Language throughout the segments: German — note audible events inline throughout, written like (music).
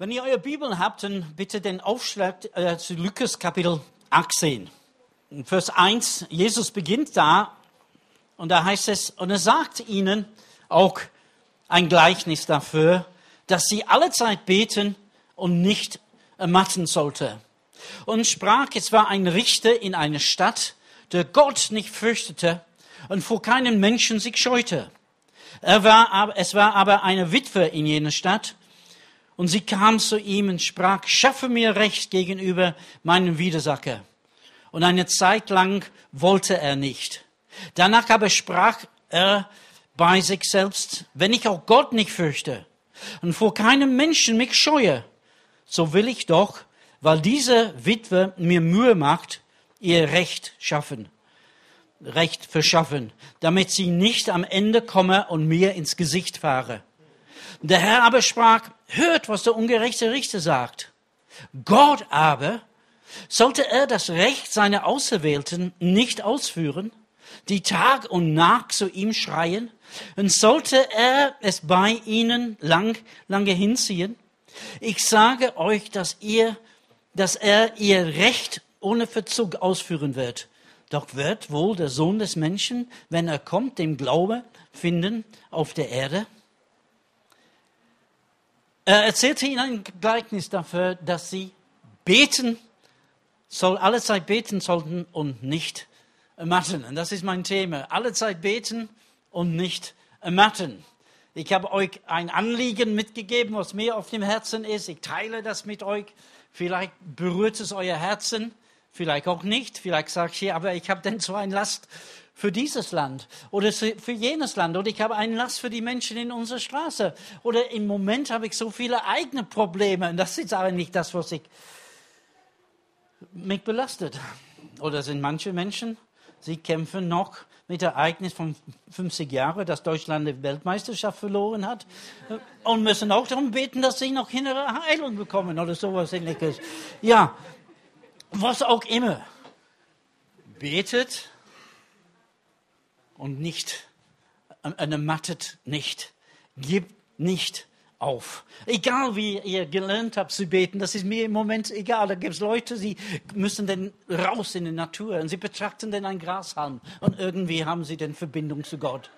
Wenn ihr eure Bibel habt, dann bitte den Aufschlag äh, zu Lukas Kapitel 18. In Vers 1, Jesus beginnt da und da heißt es, und er sagt ihnen auch ein Gleichnis dafür, dass sie alle Zeit beten und nicht ermatten sollte. Und sprach, es war ein Richter in einer Stadt, der Gott nicht fürchtete und vor keinem Menschen sich scheute. Er war, es war aber eine Witwe in jener Stadt, und sie kam zu ihm und sprach, schaffe mir Recht gegenüber meinem Widersacher. Und eine Zeit lang wollte er nicht. Danach aber sprach er bei sich selbst, wenn ich auch Gott nicht fürchte und vor keinem Menschen mich scheue, so will ich doch, weil diese Witwe mir Mühe macht, ihr Recht schaffen, Recht verschaffen, damit sie nicht am Ende komme und mir ins Gesicht fahre. Der Herr aber sprach, hört, was der ungerechte Richter sagt. Gott aber, sollte er das Recht seiner Auserwählten nicht ausführen, die Tag und Nacht zu ihm schreien, und sollte er es bei ihnen lang, lange hinziehen? Ich sage euch, dass ihr, dass er ihr Recht ohne Verzug ausführen wird. Doch wird wohl der Sohn des Menschen, wenn er kommt, dem Glaube finden auf der Erde? Er erzählte ihnen ein Gleichnis dafür, dass sie beten soll, alle Zeit beten sollten und nicht ermatten. Und das ist mein Thema. Alle Zeit beten und nicht ermatten. Ich habe euch ein Anliegen mitgegeben, was mir auf dem Herzen ist. Ich teile das mit euch. Vielleicht berührt es euer Herzen, vielleicht auch nicht. Vielleicht sagt ihr, aber ich habe denn so eine Last für dieses Land oder für jenes Land oder ich habe einen Last für die Menschen in unserer Straße oder im Moment habe ich so viele eigene Probleme und das ist aber nicht das, was ich mich belastet. Oder sind manche Menschen, sie kämpfen noch mit Ereignis von 50 Jahren, dass Deutschland die Weltmeisterschaft verloren hat und müssen auch darum beten, dass sie noch innere Heilung bekommen oder sowas ähnliches. Ja, was auch immer. Betet und nicht, ermattet nicht, gibt nicht auf. Egal wie ihr gelernt habt zu beten, das ist mir im Moment egal. Da gibt es Leute, die müssen dann raus in die Natur und sie betrachten dann ein Grashalm und irgendwie haben sie dann Verbindung zu Gott.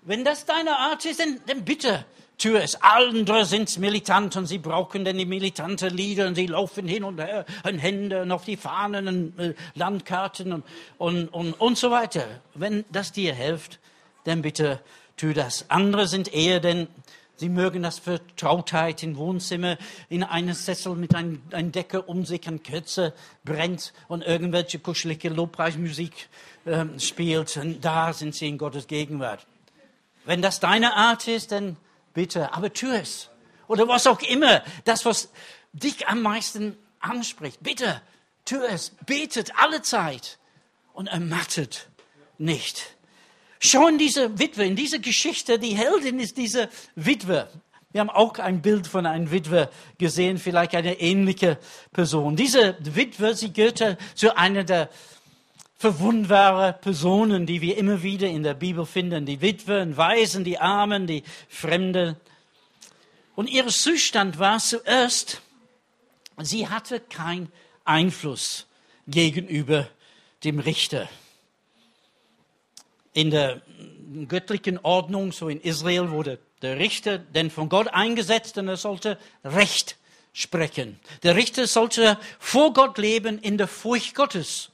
Wenn das deine Art ist, dann, dann bitte tu es. Andere sind militant und sie brauchen dann die militante Lieder und sie laufen hin und her und Hände und auf die Fahnen und äh, Landkarten und, und, und, und so weiter. Wenn das dir hilft, dann bitte tu das. Andere sind eher denn Sie mögen das Vertrautheit im Wohnzimmer, in einem Sessel mit einer ein Decke um sich, ein Kerze brennt und irgendwelche kuschelige Lobpreismusik äh, spielt. Und da sind sie in Gottes Gegenwart. Wenn das deine Art ist, dann bitte, aber tu es. Oder was auch immer, das, was dich am meisten anspricht. Bitte, tu es. Betet alle Zeit und ermattet nicht. Schau in diese Witwe, in diese Geschichte, die Heldin ist diese Witwe. Wir haben auch ein Bild von einer Witwe gesehen, vielleicht eine ähnliche Person. Diese Witwe, sie gehörte zu einer der verwundbaren Personen, die wir immer wieder in der Bibel finden. Die Witwen, Waisen, die Armen, die Fremden. Und ihr Zustand war zuerst, sie hatte keinen Einfluss gegenüber dem Richter in der göttlichen Ordnung, so in Israel, wurde der Richter denn von Gott eingesetzt und er sollte Recht sprechen. Der Richter sollte vor Gott leben in der Furcht Gottes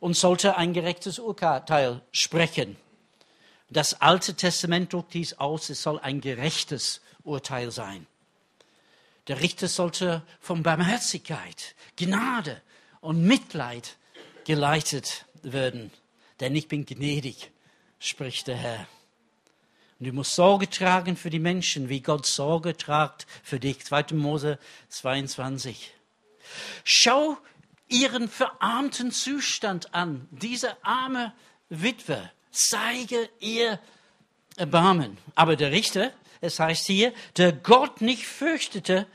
und sollte ein gerechtes Urteil sprechen. Das Alte Testament drückt dies aus, es soll ein gerechtes Urteil sein. Der Richter sollte von Barmherzigkeit, Gnade und Mitleid geleitet werden denn ich bin gnädig, spricht der Herr. Und du musst Sorge tragen für die Menschen, wie Gott Sorge tragt für dich. 2. Mose 22. Schau ihren verarmten Zustand an. Diese arme Witwe, zeige ihr Erbarmen. Aber der Richter, es heißt hier, der Gott nicht fürchtete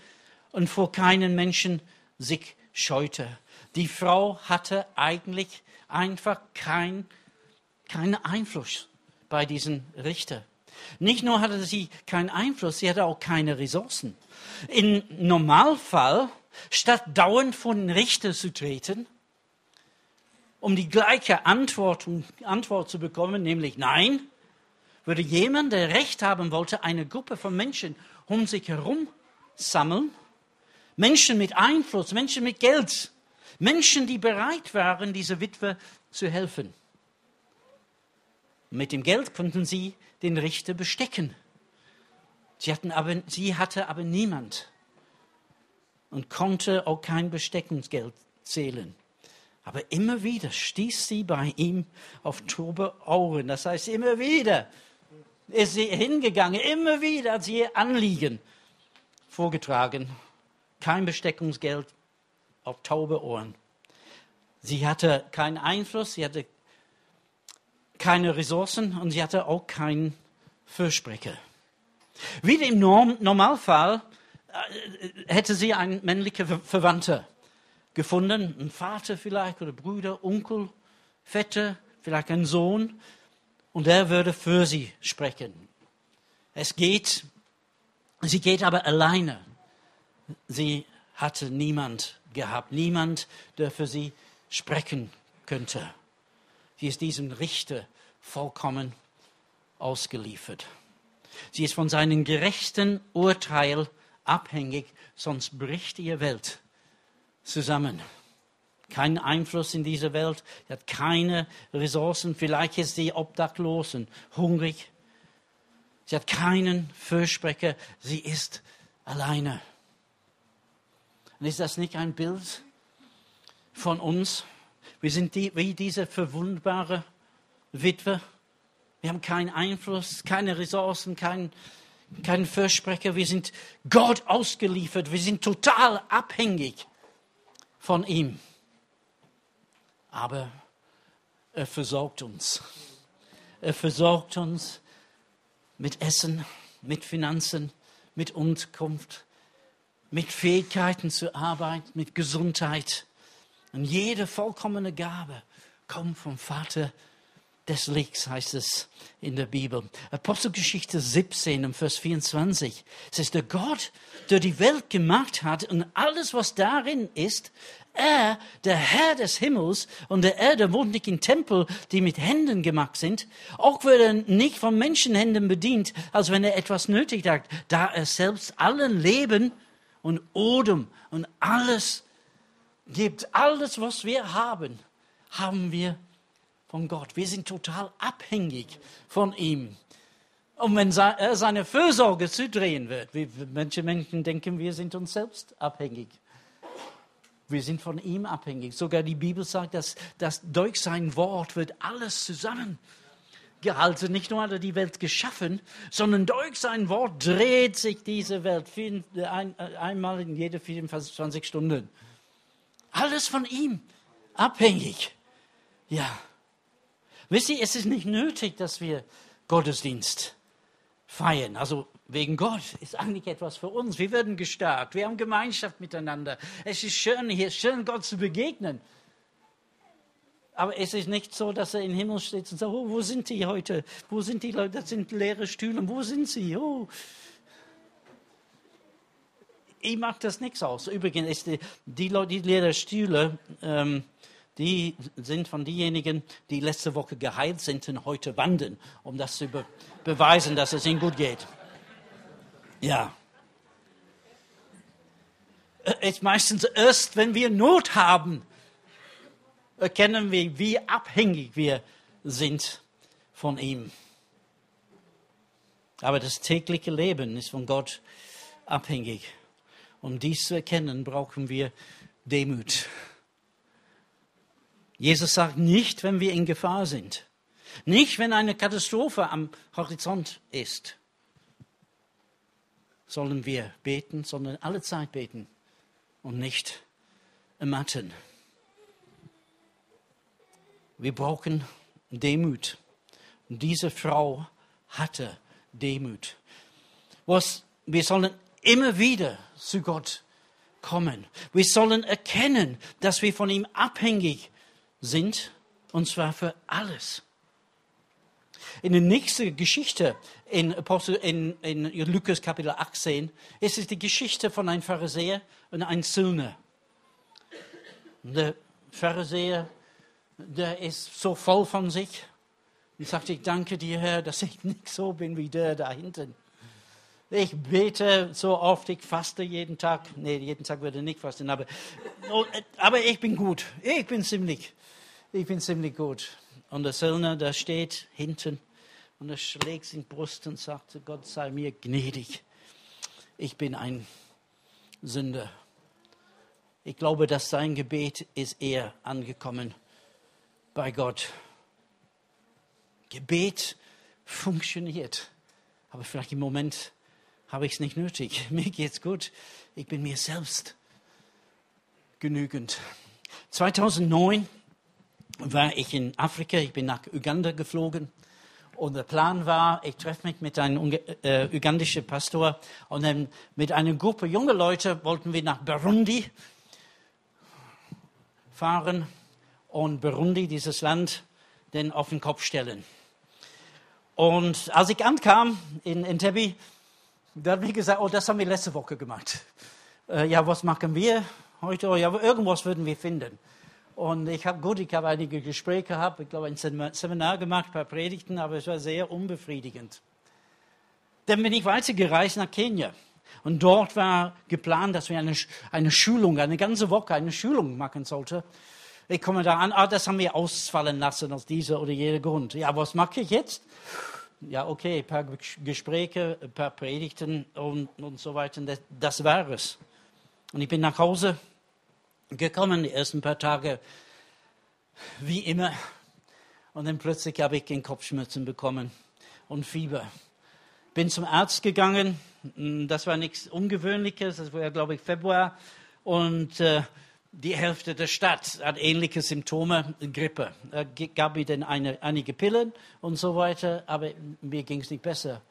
und vor keinen Menschen sich scheute. Die Frau hatte eigentlich einfach kein, keinen Einfluss bei diesen Richter. Nicht nur hatte sie keinen Einfluss, sie hatte auch keine Ressourcen. im Normalfall, statt dauernd vor den Richter zu treten, um die gleiche Antwort, Antwort zu bekommen, nämlich Nein, würde jemand, der Recht haben wollte, eine Gruppe von Menschen um sich herum sammeln, Menschen mit Einfluss, Menschen mit Geld, Menschen, die bereit waren, dieser Witwe zu helfen. Mit dem Geld konnten sie den Richter bestecken. Sie, hatten aber, sie hatte aber niemand und konnte auch kein Besteckungsgeld zählen. Aber immer wieder stieß sie bei ihm auf tobe Ohren. Das heißt, immer wieder ist sie hingegangen, immer wieder hat sie ihr Anliegen vorgetragen. Kein Besteckungsgeld auf taube Ohren. Sie hatte keinen Einfluss, sie hatte keine Ressourcen und sie hatte auch keinen Fürsprecher. Wie im Normalfall hätte sie einen männlichen Verwandter gefunden, ein Vater vielleicht oder Brüder, Onkel, Vetter, vielleicht ein Sohn, und er würde für sie sprechen. Es geht, sie geht aber alleine. Sie hatte niemand gehabt, niemand, der für sie sprechen könnte. Sie ist diesem Richter vollkommen ausgeliefert. Sie ist von seinem gerechten Urteil abhängig, sonst bricht ihre Welt zusammen. Kein Einfluss in dieser Welt, sie hat keine Ressourcen, vielleicht ist sie obdachlos und hungrig. Sie hat keinen Fürsprecher, sie ist alleine. Und ist das nicht ein Bild von uns? Wir sind die, wie diese verwundbare Witwe. Wir haben keinen Einfluss, keine Ressourcen, keinen kein Fürsprecher. Wir sind Gott ausgeliefert. Wir sind total abhängig von ihm. Aber er versorgt uns. Er versorgt uns mit Essen, mit Finanzen, mit Unterkunft, mit Fähigkeiten zur Arbeit, mit Gesundheit. Und jede vollkommene Gabe kommt vom Vater des Lichts, heißt es in der Bibel. Apostelgeschichte 17, Vers 24. Es ist der Gott, der die Welt gemacht hat und alles, was darin ist. Er, der Herr des Himmels und der Erde, wohnt nicht in Tempel, die mit Händen gemacht sind. Auch wird er nicht von Menschenhänden bedient, als wenn er etwas nötig hat, da er selbst allen Leben und Odem und alles gibt. Alles, was wir haben, haben wir von Gott. Wir sind total abhängig von ihm. Und wenn er seine Fürsorge zudrehen wird, wie manche Menschen denken, wir sind uns selbst abhängig. Wir sind von ihm abhängig. Sogar die Bibel sagt, dass, dass durch sein Wort wird alles zusammengehalten. Nicht nur hat er die Welt geschaffen, sondern durch sein Wort dreht sich diese Welt ein, einmal in jede 24 Stunden. Alles von ihm abhängig. Ja. Wisst ihr, es ist nicht nötig, dass wir Gottesdienst feiern. Also wegen Gott ist eigentlich etwas für uns. Wir werden gestärkt. Wir haben Gemeinschaft miteinander. Es ist schön, hier schön Gott zu begegnen. Aber es ist nicht so, dass er im Himmel steht und sagt, oh, wo sind die heute? Wo sind die Leute? Das sind leere Stühle. Wo sind sie? Oh. Ich mache das nichts aus. Übrigens, die, die Leute, die leeren Stühle, ähm, die sind von denjenigen, die letzte Woche geheilt sind und heute wandern, um das zu be beweisen, dass es ihnen gut geht. Ja. Es ist meistens erst, wenn wir Not haben, erkennen wir, wie abhängig wir sind von ihm. Aber das tägliche Leben ist von Gott abhängig. Um dies zu erkennen, brauchen wir Demut. Jesus sagt nicht, wenn wir in Gefahr sind. Nicht, wenn eine Katastrophe am Horizont ist. Sollen wir beten, sondern alle Zeit beten und nicht ermatten. Wir brauchen Demut. Und diese Frau hatte Demut. Was, wir sollen immer wieder zu Gott kommen. Wir sollen erkennen, dass wir von ihm abhängig sind und zwar für alles. In der nächsten Geschichte in, Apostel, in, in Lukas Kapitel 18 ist es die Geschichte von einem Pharisäer und einem Söhne. Der Pharisäer, der ist so voll von sich und sagt, ich danke dir, Herr, dass ich nicht so bin wie der da hinten. Ich bete so oft, ich faste jeden Tag. Nee, jeden Tag würde ich nicht fasten, aber, aber ich bin gut. Ich bin ziemlich, ich bin ziemlich gut. Und der Söldner, der steht hinten und er schlägt sich in die Brust und sagt, Gott sei mir gnädig. Ich bin ein Sünder. Ich glaube, dass sein Gebet ist eher angekommen bei Gott. Gebet funktioniert, aber vielleicht im Moment habe ich es nicht nötig. (laughs) Mir geht's gut. Ich bin mir selbst genügend. 2009 war ich in Afrika. Ich bin nach Uganda geflogen. Und der Plan war, ich treffe mich mit einem äh, ugandischen Pastor und dann mit einer Gruppe junger Leute wollten wir nach Burundi fahren und Burundi, dieses Land, den auf den Kopf stellen. Und als ich ankam in Entebbe, da hat mir gesagt, oh, das haben wir letzte Woche gemacht. Äh, ja, was machen wir heute? Ja, irgendwas würden wir finden. Und ich habe gut, ich habe einige Gespräche gehabt, ich glaube ein Seminar gemacht, ein paar Predigten, aber es war sehr unbefriedigend. Dann bin ich weitergereist nach Kenia. Und dort war geplant, dass wir eine, eine Schulung, eine ganze Woche eine Schulung machen sollten. Ich komme da an, ah, das haben wir ausfallen lassen aus dieser oder jener Grund. Ja, was mache ich jetzt? Ja, okay, ein paar Gespräche, ein paar Predigten und, und so weiter. Das, das war es. Und ich bin nach Hause gekommen, die ersten paar Tage, wie immer. Und dann plötzlich habe ich den Kopfschmerzen bekommen und Fieber. Bin zum Arzt gegangen. Das war nichts Ungewöhnliches. Das war, glaube ich, Februar. Und äh, die Hälfte der Stadt hat ähnliche Symptome, Grippe. Da gab mir dann eine, einige Pillen und so weiter, aber mir ging es nicht besser.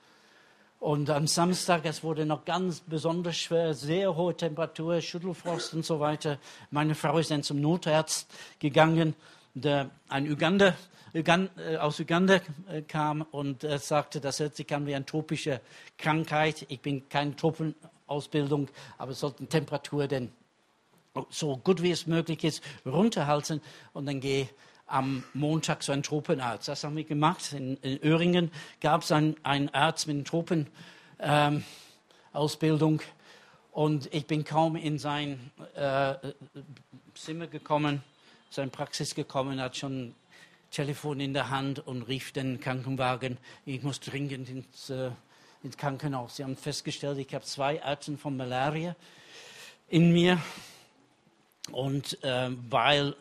Und am Samstag, es wurde noch ganz besonders schwer, sehr hohe Temperatur, Schüttelfrost und so weiter. Meine Frau ist dann zum Notarzt gegangen, der ein Uganda, Uganda, äh, aus Uganda äh, kam und äh, sagte, das hört sich an wie eine tropische Krankheit. Ich bin keine Tropenausbildung, aber es sollte Temperatur denn so gut wie es möglich ist, runterhalten und dann gehe am Montag zu einem Tropenarzt. Das haben wir gemacht. In, in Öhringen gab es einen, einen, Arzt mit einer Tropenausbildung ähm, und ich bin kaum in sein äh, Zimmer gekommen, seine Praxis gekommen, hat schon Telefon in der Hand und rief den Krankenwagen. Ich muss dringend ins, äh, ins Krankenhaus. Sie haben festgestellt, ich habe zwei Arten von Malaria in mir. Und äh, weil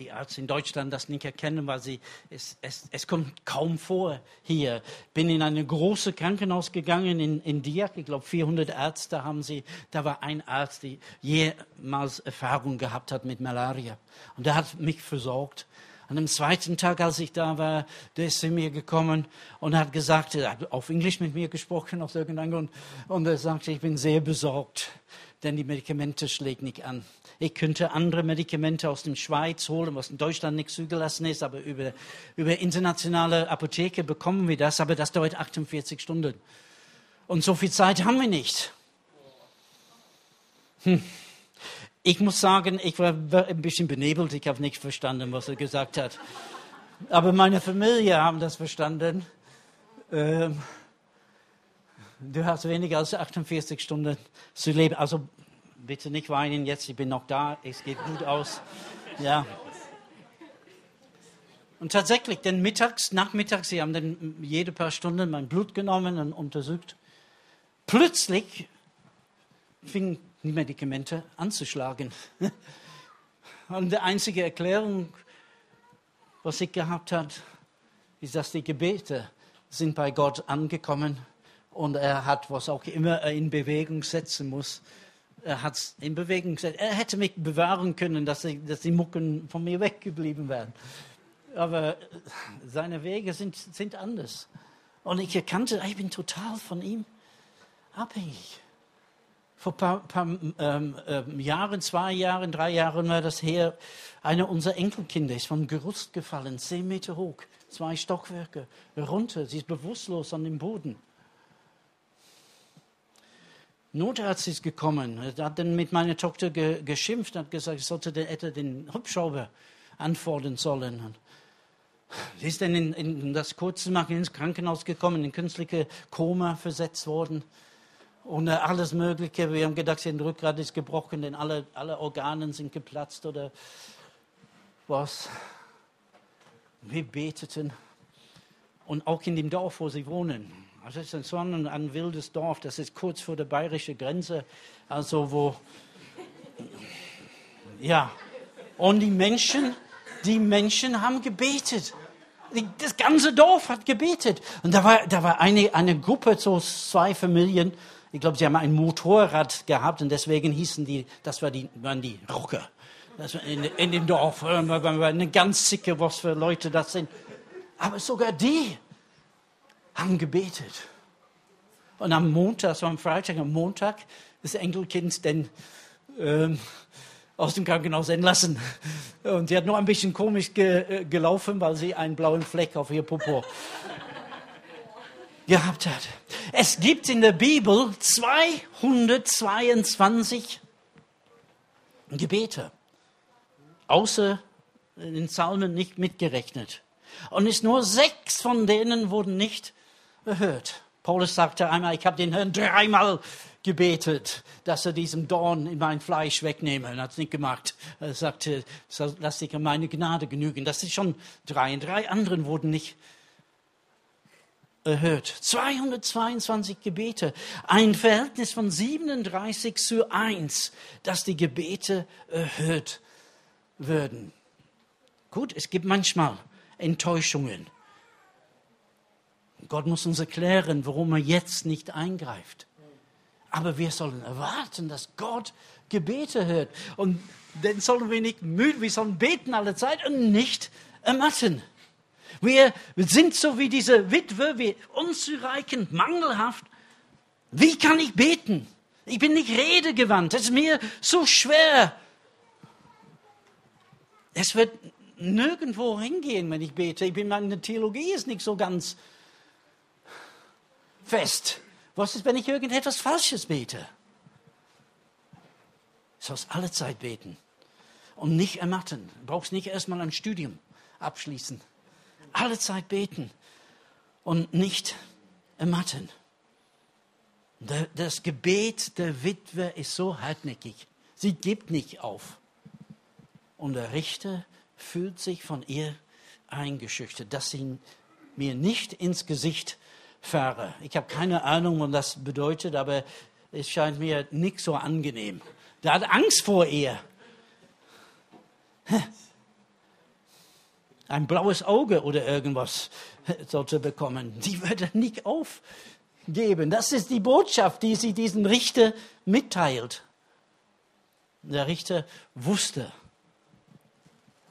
die Ärzte in Deutschland das nicht erkennen, weil sie, es, es, es kommt kaum vor hier. Bin in ein großes Krankenhaus gegangen in, in Diak, ich glaube 400 Ärzte haben sie, da war ein Arzt, der jemals Erfahrung gehabt hat mit Malaria. Und der hat mich versorgt. An dem zweiten Tag, als ich da war, der ist zu mir gekommen und hat gesagt, er hat auf Englisch mit mir gesprochen, aus irgendeinem Grund, und er sagte, ich bin sehr besorgt denn die Medikamente schlägt nicht an. Ich könnte andere Medikamente aus der Schweiz holen, was in Deutschland nicht zugelassen ist, aber über, über internationale Apotheke bekommen wir das, aber das dauert 48 Stunden. Und so viel Zeit haben wir nicht. Hm. Ich muss sagen, ich war ein bisschen benebelt, ich habe nicht verstanden, was er gesagt hat. Aber meine Familie haben das verstanden. Ähm, du hast weniger als 48 Stunden zu leben. Also bitte nicht weinen jetzt, ich bin noch da, es geht gut aus. Ja. Und tatsächlich, denn mittags, nachmittags, sie haben dann jede paar Stunden mein Blut genommen und untersucht. Plötzlich fingen die Medikamente anzuschlagen. (laughs) Und die einzige Erklärung, was ich gehabt habe, ist, dass die Gebete sind bei Gott angekommen und er hat, was auch immer er in Bewegung setzen muss, er hat es in Bewegung gesetzt. Er hätte mich bewahren können, dass, ich, dass die Mucken von mir weggeblieben wären. Aber seine Wege sind, sind anders. Und ich erkannte, ich bin total von ihm abhängig. Vor ein paar, paar ähm, ähm, Jahren, zwei Jahren, drei Jahren war das her, einer unserer Enkelkinder ist vom Gerüst gefallen, zehn Meter hoch, zwei Stockwerke runter. Sie ist bewusstlos an dem Boden. Notarzt ist gekommen, hat dann mit meiner Tochter ge geschimpft, hat gesagt, ich sollte den, hätte den Hubschrauber anfordern sollen. Und sie ist dann in, in das kurze machen ins Krankenhaus gekommen, in künstliche Koma versetzt worden und alles Mögliche. Wir haben gedacht, sein Rückgrat ist gebrochen, denn alle, alle Organe sind geplatzt oder was. Wir beteten und auch in dem Dorf, wo sie wohnen, also es ist so ein, ein wildes Dorf, das ist kurz vor der bayerischen Grenze, also wo, ja, und die Menschen, die Menschen haben gebetet. Das ganze Dorf hat gebetet. Und da war, da war eine, eine Gruppe, so zwei Familien. Ich glaube, sie haben ein Motorrad gehabt und deswegen hießen die, das war die, waren die Rocker. Das war in, in dem Dorf. Eine ganz sicke, was für Leute das sind. Aber sogar die haben gebetet. Und am Montag, so am Freitag, am Montag, das Enkelkind dann ähm, aus dem Krankenhaus entlassen. Und sie hat nur ein bisschen komisch ge äh, gelaufen, weil sie einen blauen Fleck auf ihr Popo (laughs) gehabt hat. Es gibt in der Bibel 222 Gebete, außer in den Psalmen nicht mitgerechnet. Und es nur sechs von denen wurden nicht erhört. Paulus sagte einmal, ich habe den Herrn dreimal gebetet, dass er diesen Dorn in mein Fleisch wegnehme. Er hat es nicht gemacht. Er sagte, lass dich an meine Gnade genügen. Das ist schon drei. Und drei anderen wurden nicht erhört. 222 Gebete. Ein Verhältnis von 37 zu 1, dass die Gebete erhört würden. Gut, es gibt manchmal Enttäuschungen. Gott muss uns erklären, warum er jetzt nicht eingreift. Aber wir sollen erwarten, dass Gott Gebete hört. Und dann sollen wir nicht müde, wir sollen beten alle Zeit und nicht ermatten. Wir sind so wie diese Witwe, wie unzureichend, mangelhaft. Wie kann ich beten? Ich bin nicht redegewandt. Es ist mir so schwer. Es wird nirgendwo hingehen, wenn ich bete. Ich bin, meine Theologie ist nicht so ganz fest. Was ist, wenn ich irgendetwas Falsches bete? Du sollst alle Zeit beten und nicht ermatten. Du brauchst nicht erstmal ein Studium abschließen. Alle Zeit beten und nicht ermatten. Das Gebet der Witwe ist so hartnäckig. Sie gibt nicht auf. Und der Richter fühlt sich von ihr eingeschüchtert, dass sie mir nicht ins Gesicht fahre. Ich habe keine Ahnung, was das bedeutet, aber es scheint mir nicht so angenehm. Der hat Angst vor ihr. Ein blaues Auge oder irgendwas (laughs) sollte bekommen. Die wird er nicht aufgeben. Das ist die Botschaft, die sie diesem Richter mitteilt. Der Richter wusste,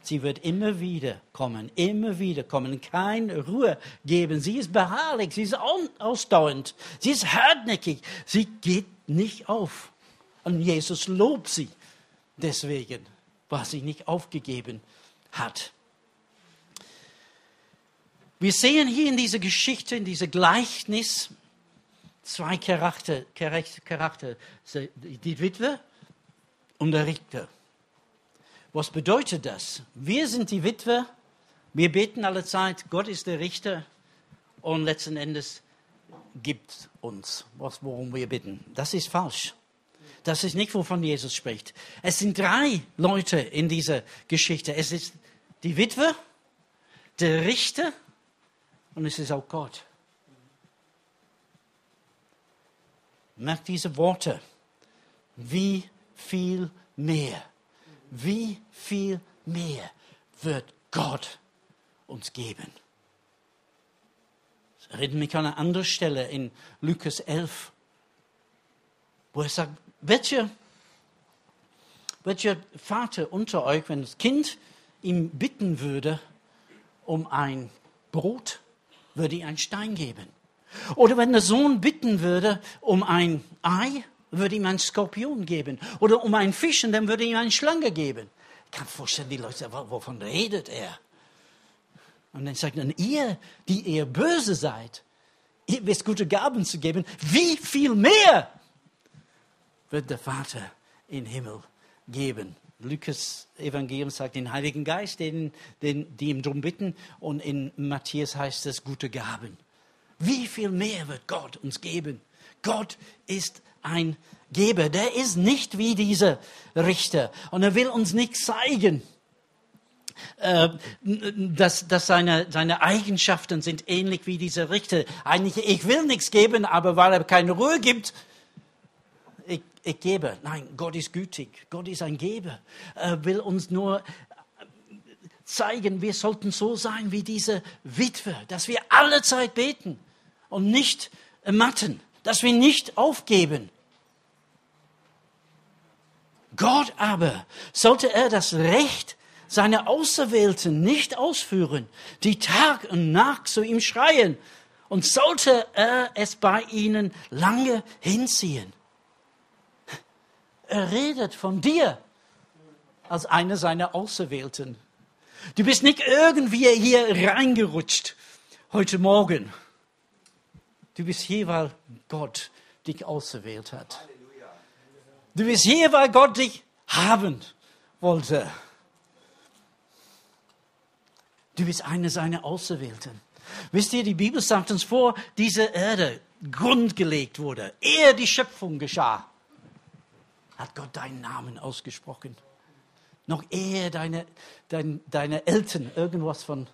Sie wird immer wieder kommen, immer wieder kommen, keine Ruhe geben. Sie ist beharrlich, sie ist ausdauernd, sie ist hartnäckig, sie geht nicht auf. Und Jesus lobt sie deswegen, was sie nicht aufgegeben hat. Wir sehen hier in dieser Geschichte, in dieser Gleichnis, zwei Charakter, Charakter die Witwe und der Richter. Was bedeutet das? Wir sind die Witwe, wir beten alle Zeit, Gott ist der Richter und letzten Endes gibt uns, was, worum wir bitten. Das ist falsch. Das ist nicht, wovon Jesus spricht. Es sind drei Leute in dieser Geschichte. Es ist die Witwe, der Richter und es ist auch Gott. Merkt diese Worte. Wie viel mehr wie viel mehr wird Gott uns geben? Das erinnert mich an eine andere Stelle in Lukas 11, wo er sagt, welcher, welcher Vater unter euch, wenn das Kind ihm bitten würde um ein Brot, würde ihm einen Stein geben? Oder wenn der Sohn bitten würde um ein Ei, würde ihm einen Skorpion geben. Oder um einen Fisch, und dann würde ihm eine Schlange geben. Ich kann vorstellen, die Leute, wovon redet er? Und dann sagt er, ihr, die ihr böse seid, ihr wisst gute Gaben zu geben, wie viel mehr wird der Vater im Himmel geben. Lukas Evangelium sagt den Heiligen Geist, den, den, die ihm darum bitten. Und in Matthäus heißt es gute Gaben. Wie viel mehr wird Gott uns geben? Gott ist ein Geber. Der ist nicht wie dieser Richter. Und er will uns nicht zeigen, äh, dass, dass seine, seine Eigenschaften sind ähnlich wie dieser Richter. Eigentlich, ich will nichts geben, aber weil er keine Ruhe gibt, ich, ich gebe. Nein, Gott ist gütig. Gott ist ein Geber. Er will uns nur zeigen, wir sollten so sein wie diese Witwe, dass wir alle Zeit beten und nicht matten, dass wir nicht aufgeben. Gott aber, sollte er das Recht seiner Auserwählten nicht ausführen, die Tag und Nacht zu ihm schreien, und sollte er es bei ihnen lange hinziehen. Er redet von dir als einer seiner Auserwählten. Du bist nicht irgendwie hier reingerutscht heute Morgen. Du bist hier, weil Gott dich auserwählt hat. Du bist hier, weil Gott dich haben wollte. Du bist eine seiner Auserwählten. Wisst ihr, die Bibel sagt uns vor, diese Erde grundgelegt wurde, ehe die Schöpfung geschah, hat Gott deinen Namen ausgesprochen. Noch ehe deine, deine, deine Eltern irgendwas von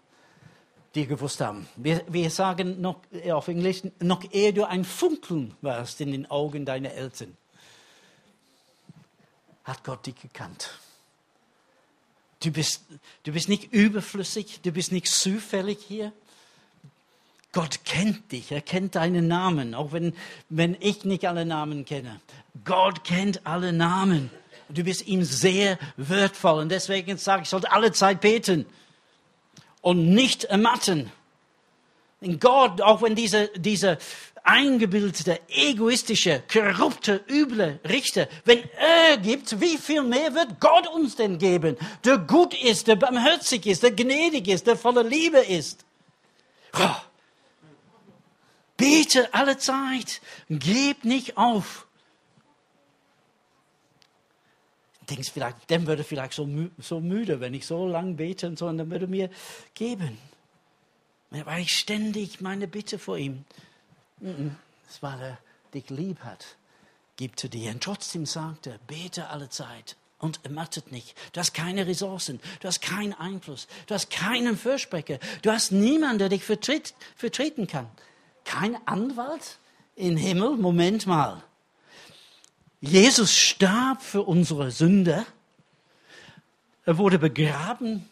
dir gewusst haben. Wir, wir sagen noch auf Englisch, noch ehe du ein Funkeln warst in den Augen deiner Eltern hat Gott dich gekannt. Du bist, du bist nicht überflüssig, du bist nicht zufällig hier. Gott kennt dich, er kennt deinen Namen, auch wenn, wenn ich nicht alle Namen kenne. Gott kennt alle Namen. Du bist ihm sehr wertvoll. Und deswegen sage ich, ich sollte alle Zeit beten und nicht ermatten. In Gott, auch wenn diese, diese eingebildete, egoistische, korrupte, üble Richter, wenn er gibt, wie viel mehr wird Gott uns denn geben, der gut ist, der barmherzig ist, der gnädig ist, der voller Liebe ist? Oh. Bete alle Zeit, gib nicht auf. Denkst vielleicht, dem würde vielleicht so, mü so müde, wenn ich so lang bete und so, und dann würde mir geben. Weil ich ständig meine Bitte vor ihm das weil er dich lieb hat, gibt er dir. Und trotzdem sagt er, bete alle Zeit und ermattet nicht. Du hast keine Ressourcen, du hast keinen Einfluss, du hast keinen Fürsprecher, du hast niemanden, der dich vertreten kann. Kein Anwalt im Himmel, Moment mal. Jesus starb für unsere Sünde. Er wurde begraben.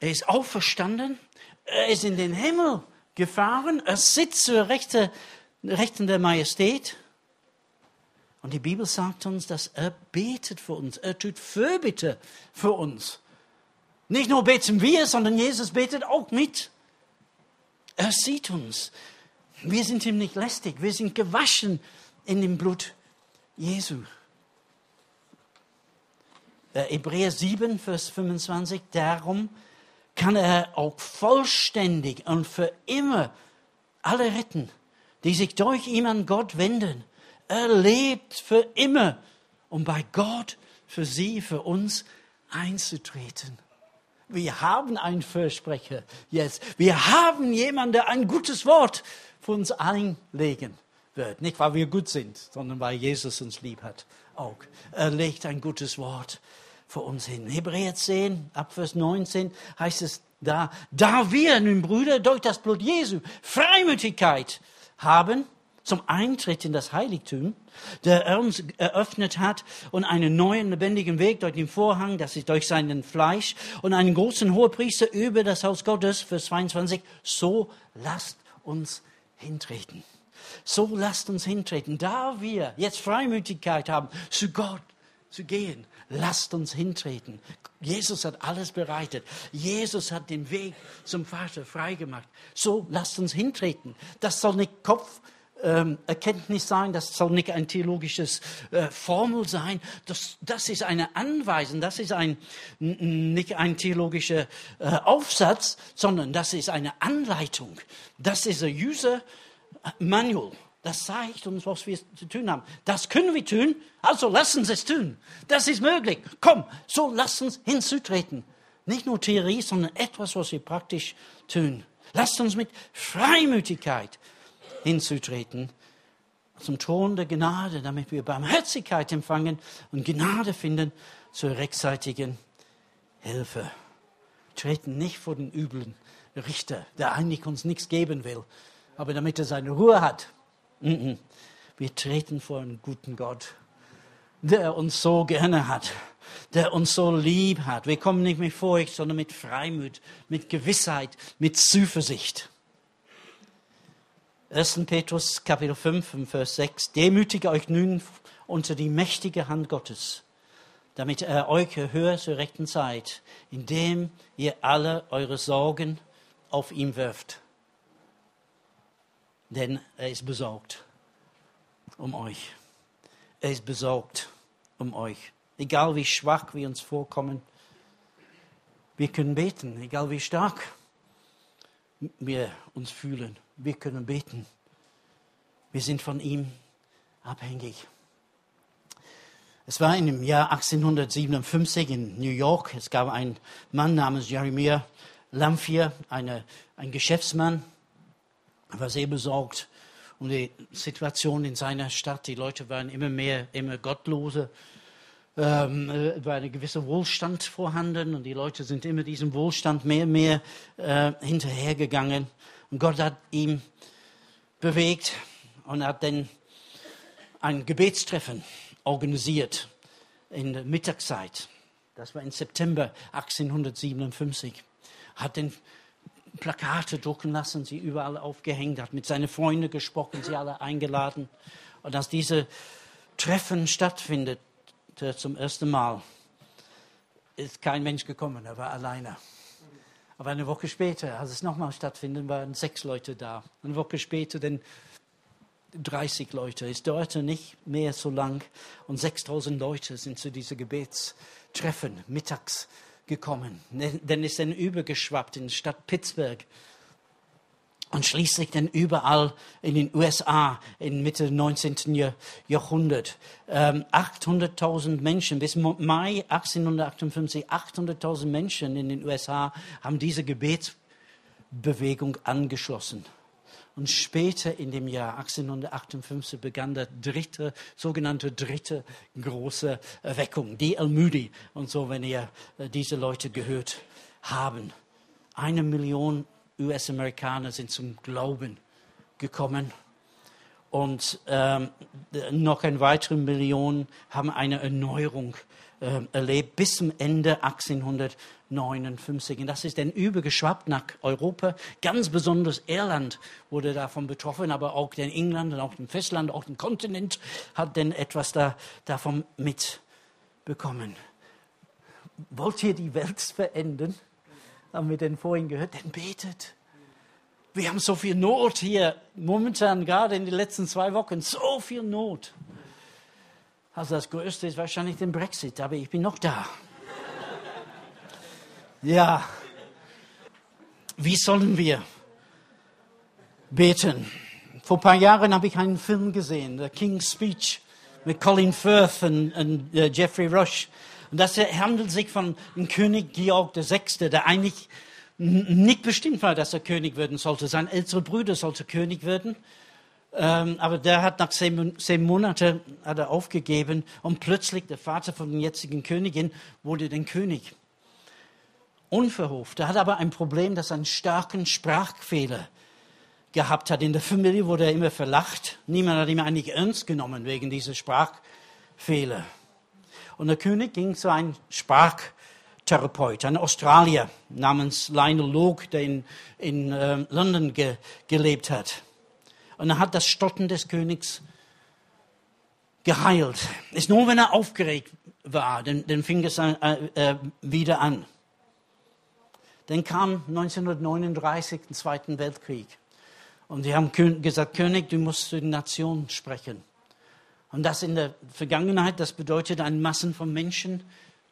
Er ist auferstanden. Er ist in den Himmel gefahren. Er sitzt zur Rechten, Rechten der Majestät. Und die Bibel sagt uns, dass er betet für uns. Er tut Fürbitte für uns. Nicht nur beten wir, sondern Jesus betet auch mit. Er sieht uns. Wir sind ihm nicht lästig. Wir sind gewaschen in dem Blut Jesu. Äh, Hebräer 7, Vers 25. Darum kann er auch vollständig und für immer alle retten, die sich durch ihn an Gott wenden. Er lebt für immer, um bei Gott für sie, für uns einzutreten. Wir haben einen Versprecher jetzt. Wir haben jemanden, der ein gutes Wort für uns einlegen wird. Nicht, weil wir gut sind, sondern weil Jesus uns lieb hat. Auch. Er legt ein gutes Wort vor uns hin. Hebräer 10, ab Vers 19 heißt es da, da wir nun Brüder durch das Blut Jesu Freimütigkeit haben zum Eintritt in das Heiligtum, der er uns eröffnet hat und einen neuen lebendigen Weg durch den Vorhang, das ist durch seinen Fleisch und einen großen Hohepriester über das Haus Gottes, Vers 22, so lasst uns hintreten. So lasst uns hintreten. Da wir jetzt Freimütigkeit haben, zu Gott zu gehen, lasst uns hintreten. Jesus hat alles bereitet. Jesus hat den Weg zum Vater freigemacht. So lasst uns hintreten. Das soll nicht Kopf ähm, sein, das soll nicht ein theologisches äh, Formel sein. Das, das ist eine Anweisung, das ist ein, nicht ein theologischer äh, Aufsatz, sondern das ist eine Anleitung. Das ist ein User Manual. Das zeigt uns, was wir zu tun haben. Das können wir tun, also lass uns es tun. Das ist möglich. Komm, so lass uns hinzutreten. Nicht nur Theorie, sondern etwas, was wir praktisch tun. Lasst uns mit Freimütigkeit hinzutreten zum Thron der Gnade, damit wir Barmherzigkeit empfangen und Gnade finden zur rechtzeitigen Hilfe. Treten nicht vor den üblen Richter, der eigentlich uns nichts geben will, aber damit er seine Ruhe hat. Wir treten vor einen guten Gott, der uns so gerne hat, der uns so lieb hat. Wir kommen nicht mit Furcht, sondern mit Freimut, mit Gewissheit, mit Zuversicht. 1. Petrus Kapitel 5, Vers 6. Demütige euch nun unter die mächtige Hand Gottes, damit er euch erhöhe zur rechten Zeit, indem ihr alle eure Sorgen auf ihn wirft. Denn er ist besorgt um euch. Er ist besorgt um euch. Egal wie schwach wir uns vorkommen, wir können beten, egal wie stark wir uns fühlen. Wir können beten. Wir sind von ihm abhängig. Es war dem Jahr 1857 in New York. Es gab einen Mann namens Jeremiah Lamphier, eine, ein Geschäftsmann. War sehr besorgt um die Situation in seiner Stadt. Die Leute waren immer mehr, immer gottloser ähm, äh, war ein gewisser Wohlstand vorhanden und die Leute sind immer diesem Wohlstand mehr und mehr äh, hinterhergegangen. Und Gott hat ihn bewegt und hat dann ein Gebetstreffen organisiert in der Mittagszeit. Das war im September 1857. Hat dann Plakate drucken lassen, sie überall aufgehängt, hat mit seinen Freunden gesprochen, sie alle eingeladen. Und als diese Treffen stattfindet, zum ersten Mal ist kein Mensch gekommen, er war alleine. Aber eine Woche später, als es nochmal stattfindet, waren sechs Leute da. Eine Woche später dann 30 Leute. Es dauerte nicht mehr so lang und 6000 Leute sind zu diesem Gebetstreffen mittags gekommen. Denn ist dann übergeschwappt in die Stadt Pittsburgh und schließlich dann überall in den USA in Mitte 19. Jahrhundert. Ähm, 800.000 Menschen, bis Mai 1858, 800.000 Menschen in den USA haben diese Gebetsbewegung angeschlossen. Und später in dem Jahr 1858 begann der dritte, sogenannte dritte große Erweckung, die El Moody und so, wenn ihr äh, diese Leute gehört haben. Eine Million US-Amerikaner sind zum Glauben gekommen. Und ähm, noch eine weitere Million haben eine Erneuerung äh, erlebt bis zum Ende 1859. Und das ist dann übergeschwappt nach Europa. Ganz besonders Irland wurde davon betroffen, aber auch den England und auch dem Festland, auch dem Kontinent hat dann etwas da, davon mitbekommen. Wollt ihr die Welt verändern? haben wir denn vorhin gehört, denn betet. Wir haben so viel Not hier, momentan gerade in den letzten zwei Wochen, so viel Not. Also das Größte ist wahrscheinlich der Brexit, aber ich bin noch da. Ja, wie sollen wir beten? Vor ein paar Jahren habe ich einen Film gesehen, The King's Speech, mit Colin Firth und, und uh, Jeffrey Rush. Und das handelt sich von König Georg VI., der eigentlich nicht bestimmt war, dass er König werden sollte. Sein älterer Bruder sollte König werden. Ähm, aber der hat nach zehn, zehn Monaten hat er aufgegeben und plötzlich der Vater von der jetzigen Königin wurde den König. Unverhofft. Er hat aber ein Problem, dass er einen starken Sprachfehler gehabt hat. In der Familie wurde er immer verlacht. Niemand hat ihn eigentlich ernst genommen wegen dieser Sprachfehler. Und der König ging zu einem Sprachtherapeut, ein Australier namens Lionel Logue, der in, in äh, London ge, gelebt hat. Und er hat das Stotten des Königs geheilt. Ist nur, wenn er aufgeregt war, dann, dann fing es äh, äh, wieder an. Dann kam 1939 der Zweite Weltkrieg. Und die haben gesagt, König, du musst zu den Nationen sprechen. Und das in der Vergangenheit, das bedeutet ein Massen von Menschen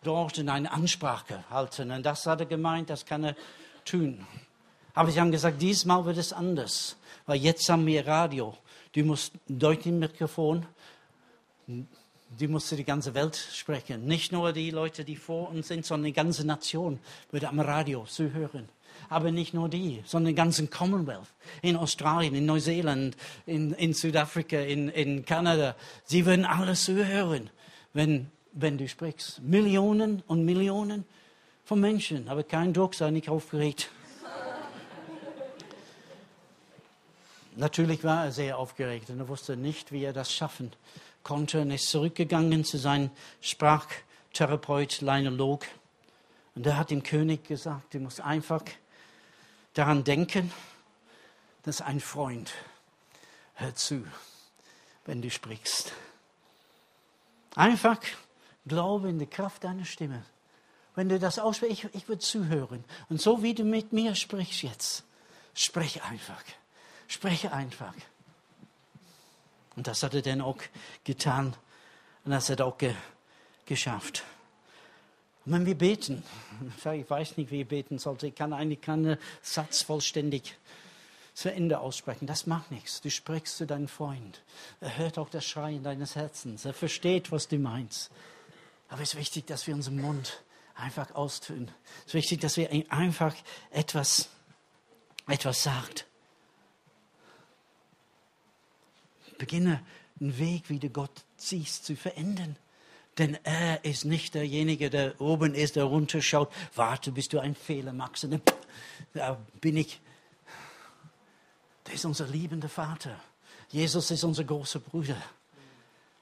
dort in eine Ansprache halten. Und das hat er gemeint, das kann er tun. Aber sie haben gesagt, diesmal wird es anders, weil jetzt haben wir Radio. Du musst durch den Mikrofon, du musst die ganze Welt sprechen. Nicht nur die Leute, die vor uns sind, sondern die ganze Nation wird am Radio zuhören. Aber nicht nur die, sondern den ganzen Commonwealth. In Australien, in Neuseeland, in, in Südafrika, in, in Kanada. Sie würden alles zuhören, wenn, wenn du sprichst. Millionen und Millionen von Menschen. Aber kein Druck, sei nicht aufgeregt. Natürlich war er sehr aufgeregt und er wusste nicht, wie er das schaffen konnte und ist zurückgegangen zu seinem Sprachtherapeut, Leinolog. Und er hat dem König gesagt, du musst einfach daran denken, dass ein Freund hört zu, wenn du sprichst. Einfach glaube in die Kraft deiner Stimme. Wenn du das aussprichst, ich, ich würde zuhören. Und so wie du mit mir sprichst jetzt, sprich einfach. Spreche einfach. Und das hat er dann auch getan. Und das hat er auch ge geschafft. Und wenn wir beten, (laughs) ich weiß nicht, wie ich beten sollte, ich kann eigentlich keinen Satz vollständig zu Ende aussprechen. Das macht nichts. Du sprichst zu deinem Freund. Er hört auch das Schreien deines Herzens. Er versteht, was du meinst. Aber es ist wichtig, dass wir unseren Mund einfach austun. Es ist wichtig, dass wir einfach etwas, etwas sagt. Beginne einen Weg, wie du Gott siehst, zu verändern. Denn er ist nicht derjenige, der oben ist, der runterschaut. Warte, bis du einen Fehler machst. Und dann, da bin ich. Der ist unser liebender Vater. Jesus ist unser großer Bruder,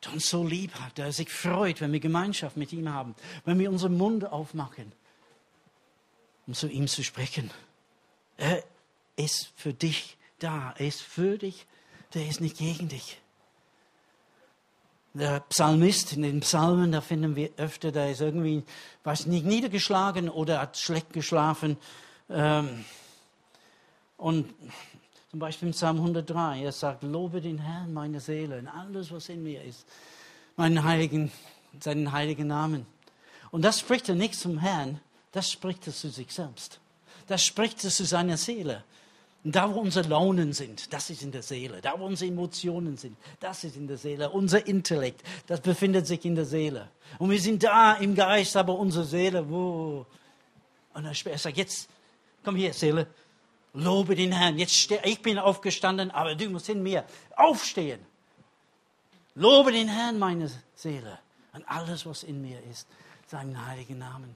der uns so lieb hat, der sich freut, wenn wir Gemeinschaft mit ihm haben, wenn wir unseren Mund aufmachen, um zu ihm zu sprechen. Er ist für dich da. Er ist für dich. Der ist nicht gegen dich der Psalmist in den Psalmen, da finden wir öfter, der ist irgendwie, weiß nicht, niedergeschlagen oder hat schlecht geschlafen. Ähm, und zum Beispiel im Psalm 103, er sagt, lobe den Herrn, meine Seele, und alles, was in mir ist, meinen heiligen, seinen heiligen Namen. Und das spricht er nicht zum Herrn, das spricht er zu sich selbst. Das spricht er zu seiner Seele. Und da, wo unsere Launen sind, das ist in der Seele. Da, wo unsere Emotionen sind, das ist in der Seele. Unser Intellekt, das befindet sich in der Seele. Und wir sind da im Geist, aber unsere Seele, wo? Und er sagt, jetzt, komm hier, Seele, lobe den Herrn. Jetzt ich bin aufgestanden, aber du musst in mir aufstehen. Lobe den Herrn, meine Seele. Und alles, was in mir ist, seinen heiligen Namen.